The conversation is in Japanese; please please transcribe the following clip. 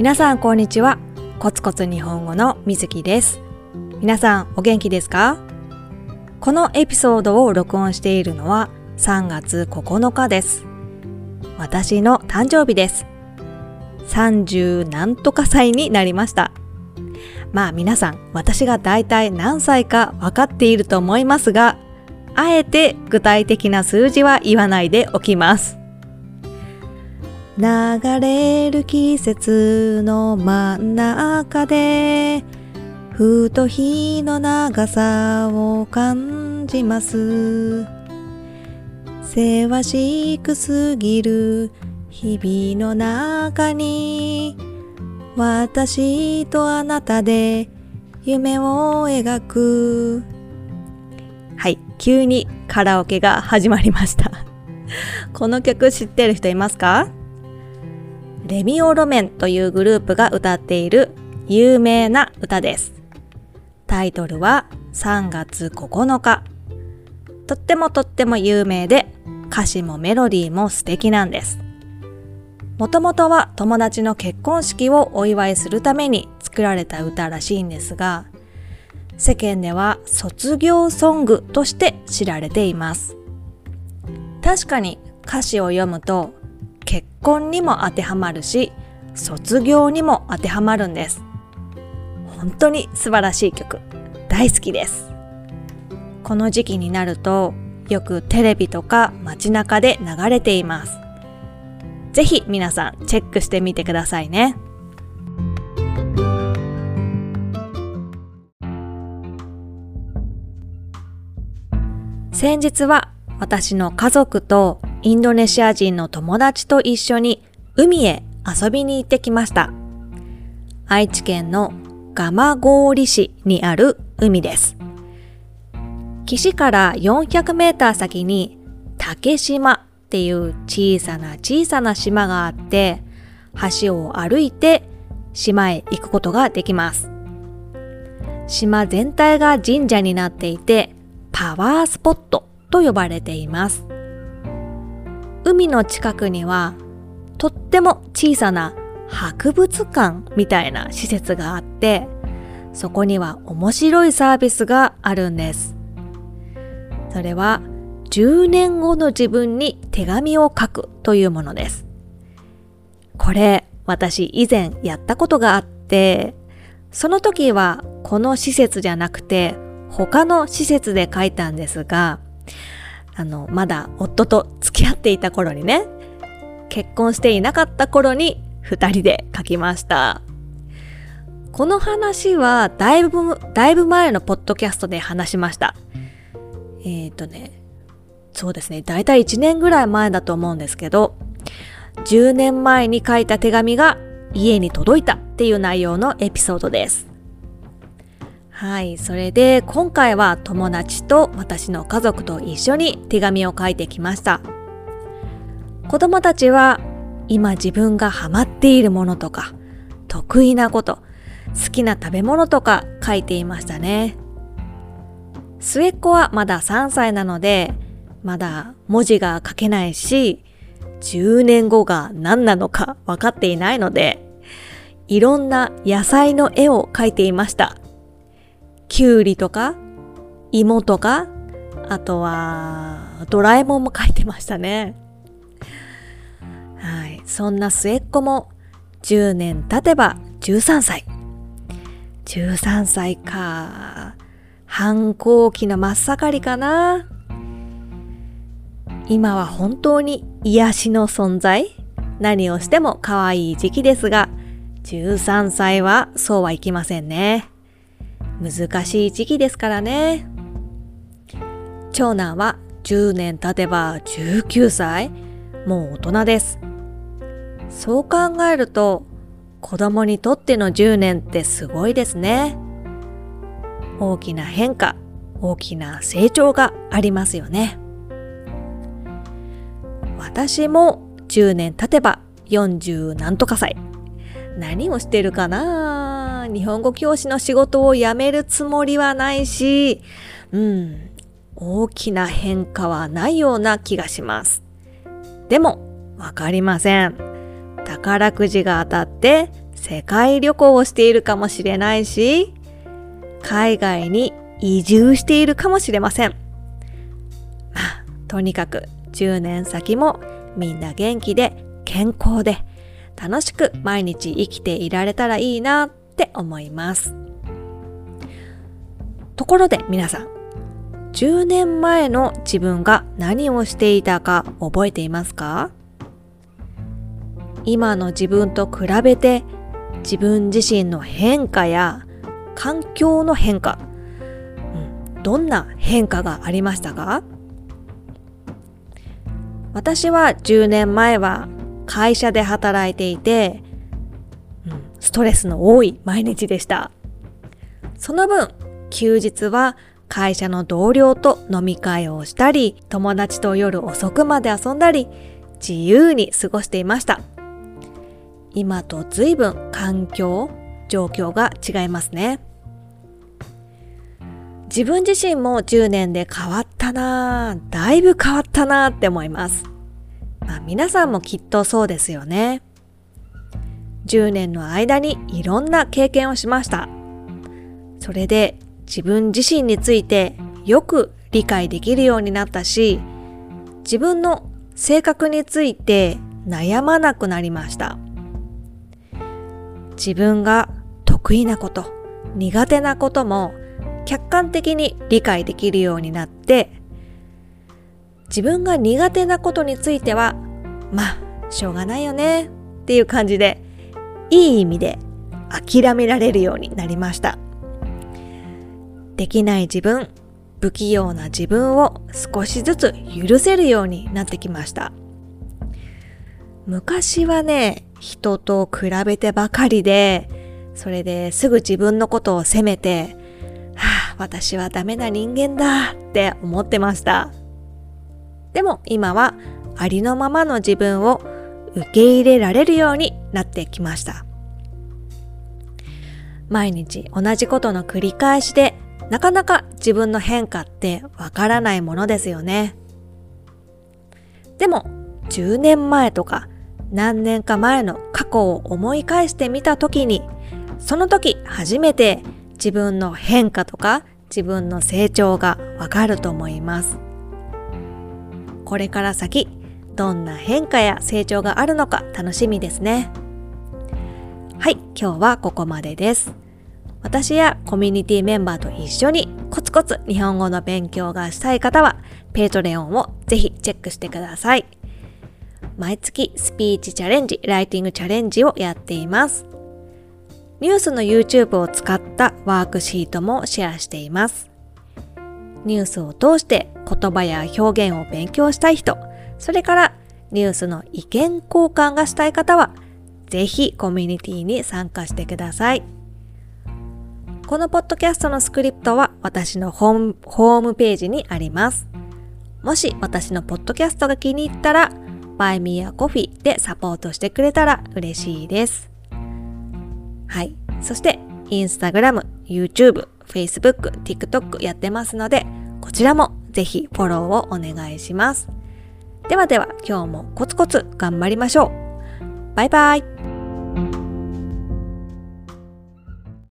皆さんこんにちは。コツコツ日本語のみずきです。皆さんお元気ですか？このエピソードを録音しているのは3月9日です。私の誕生日です。30何とか歳になりました。まあ皆さん私が大体何歳か分かっていると思いますがあえて具体的な数字は言わないでおきます。流れる季節の真ん中でふと日の長さを感じます。せわしくすぎる日々の中に私とあなたで夢を描く。はい急にカラオケが始まりました。この曲知ってる人いますか？レミオロメンというグループが歌っている有名な歌です。タイトルは3月9日。とってもとっても有名で歌詞もメロディーも素敵なんです。もともとは友達の結婚式をお祝いするために作られた歌らしいんですが、世間では卒業ソングとして知られています。確かに歌詞を読むと結婚にも当てはまるし卒業にも当てはまるんです。本当に素晴らしい曲。大好きです。この時期になるとよくテレビとか街中で流れています。ぜひ皆さんチェックしてみてくださいね。先日は私の家族とインドネシア人の友達と一緒に海へ遊びに行ってきました。愛知県の蒲郡市にある海です。岸から400メーター先に竹島っていう小さな小さな島があって、橋を歩いて島へ行くことができます。島全体が神社になっていて、パワースポットと呼ばれています。海の近くにはとっても小さな博物館みたいな施設があってそこには面白いサービスがあるんです。それは10年後の自分に手紙を書くというものです。これ私以前やったことがあってその時はこの施設じゃなくて他の施設で書いたんですがあの、まだ夫と付き合っていた頃にね、結婚していなかった頃に二人で書きました。この話はだいぶ、だいぶ前のポッドキャストで話しました。えっ、ー、とね、そうですね、だいたい1年ぐらい前だと思うんですけど、10年前に書いた手紙が家に届いたっていう内容のエピソードです。はい。それで今回は友達と私の家族と一緒に手紙を書いてきました。子供たちは今自分がハマっているものとか得意なこと好きな食べ物とか書いていましたね。末っ子はまだ3歳なのでまだ文字が書けないし10年後が何なのか分かっていないのでいろんな野菜の絵を描いていました。きゅうりとか、芋とか、あとは、ドラえもんも書いてましたね。はい。そんな末っ子も、10年経てば13歳。13歳か。反抗期の真っ盛りかな。今は本当に癒しの存在何をしても可愛い時期ですが、13歳はそうはいきませんね。難しい時期ですからね。長男は10年経てば19歳もう大人です。そう考えると子供にとっての10年ってすごいですね。大きな変化、大きな成長がありますよね。私も10年経てば40何とか歳。何をしてるかな日本語教師の仕事を辞めるつもりはないし、うん、大きな変化はないような気がします。でも、わかりません。宝くじが当たって世界旅行をしているかもしれないし、海外に移住しているかもしれません。まあ、とにかく10年先もみんな元気で健康で楽しく毎日生きていられたらいいなって思います。ところで皆さん、10年前の自分が何をしていたか覚えていますか？今の自分と比べて自分自身の変化や環境の変化、うん、どんな変化がありましたか？私は10年前は会社で働いていて、ストレスの多い毎日でした。その分、休日は会社の同僚と飲み会をしたり、友達と夜遅くまで遊んだり、自由に過ごしていました。今と随分環境、状況が違いますね。自分自身も10年で変わったなぁ、だいぶ変わったなぁって思います。まあ皆さんもきっとそうですよね。10年の間にいろんな経験をしました。それで自分自身についてよく理解できるようになったし、自分の性格について悩まなくなりました。自分が得意なこと、苦手なことも客観的に理解できるようになって、自分が苦手なことについては、まあ、しょうがないよねっていう感じで、いい意味で諦められるようになりました。できない自分、不器用な自分を少しずつ許せるようになってきました。昔はね、人と比べてばかりで、それですぐ自分のことを責めて、はあ、私はダメな人間だって思ってました。でも今はありのままの自分を受け入れられるようになってきました。毎日同じことの繰り返しでなかなか自分の変化ってわからないものですよね。でも、10年前とか何年か前の過去を思い返してみた時に、その時初めて自分の変化とか自分の成長がわかると思います。これから先、どんな変化や成長があるのか楽しみですね。はい、今日はここまでです。私やコミュニティメンバーと一緒にコツコツ日本語の勉強がしたい方は、 Patreon をぜひチェックしてください。毎月スピーチチャレンジ、ライティングチャレンジをやっています。ニュースの YouTube を使ったワークシートもシェアしています。ニュースを通して言葉や表現を勉強したい人、それからニュースの意見交換がしたい方は、ぜひコミュニティに参加してください。このポッドキャストのスクリプトは私のホームページにあります。もし私のポッドキャストが気に入ったら、バイミーアコフィでサポートしてくれたら嬉しいです。はい。そして、インスタグラム、YouTube、Facebook、TikTok やってますので、こちらもぜひフォローをお願いします。ではでは、今日もコツコツ頑張りましょう。バイバイ。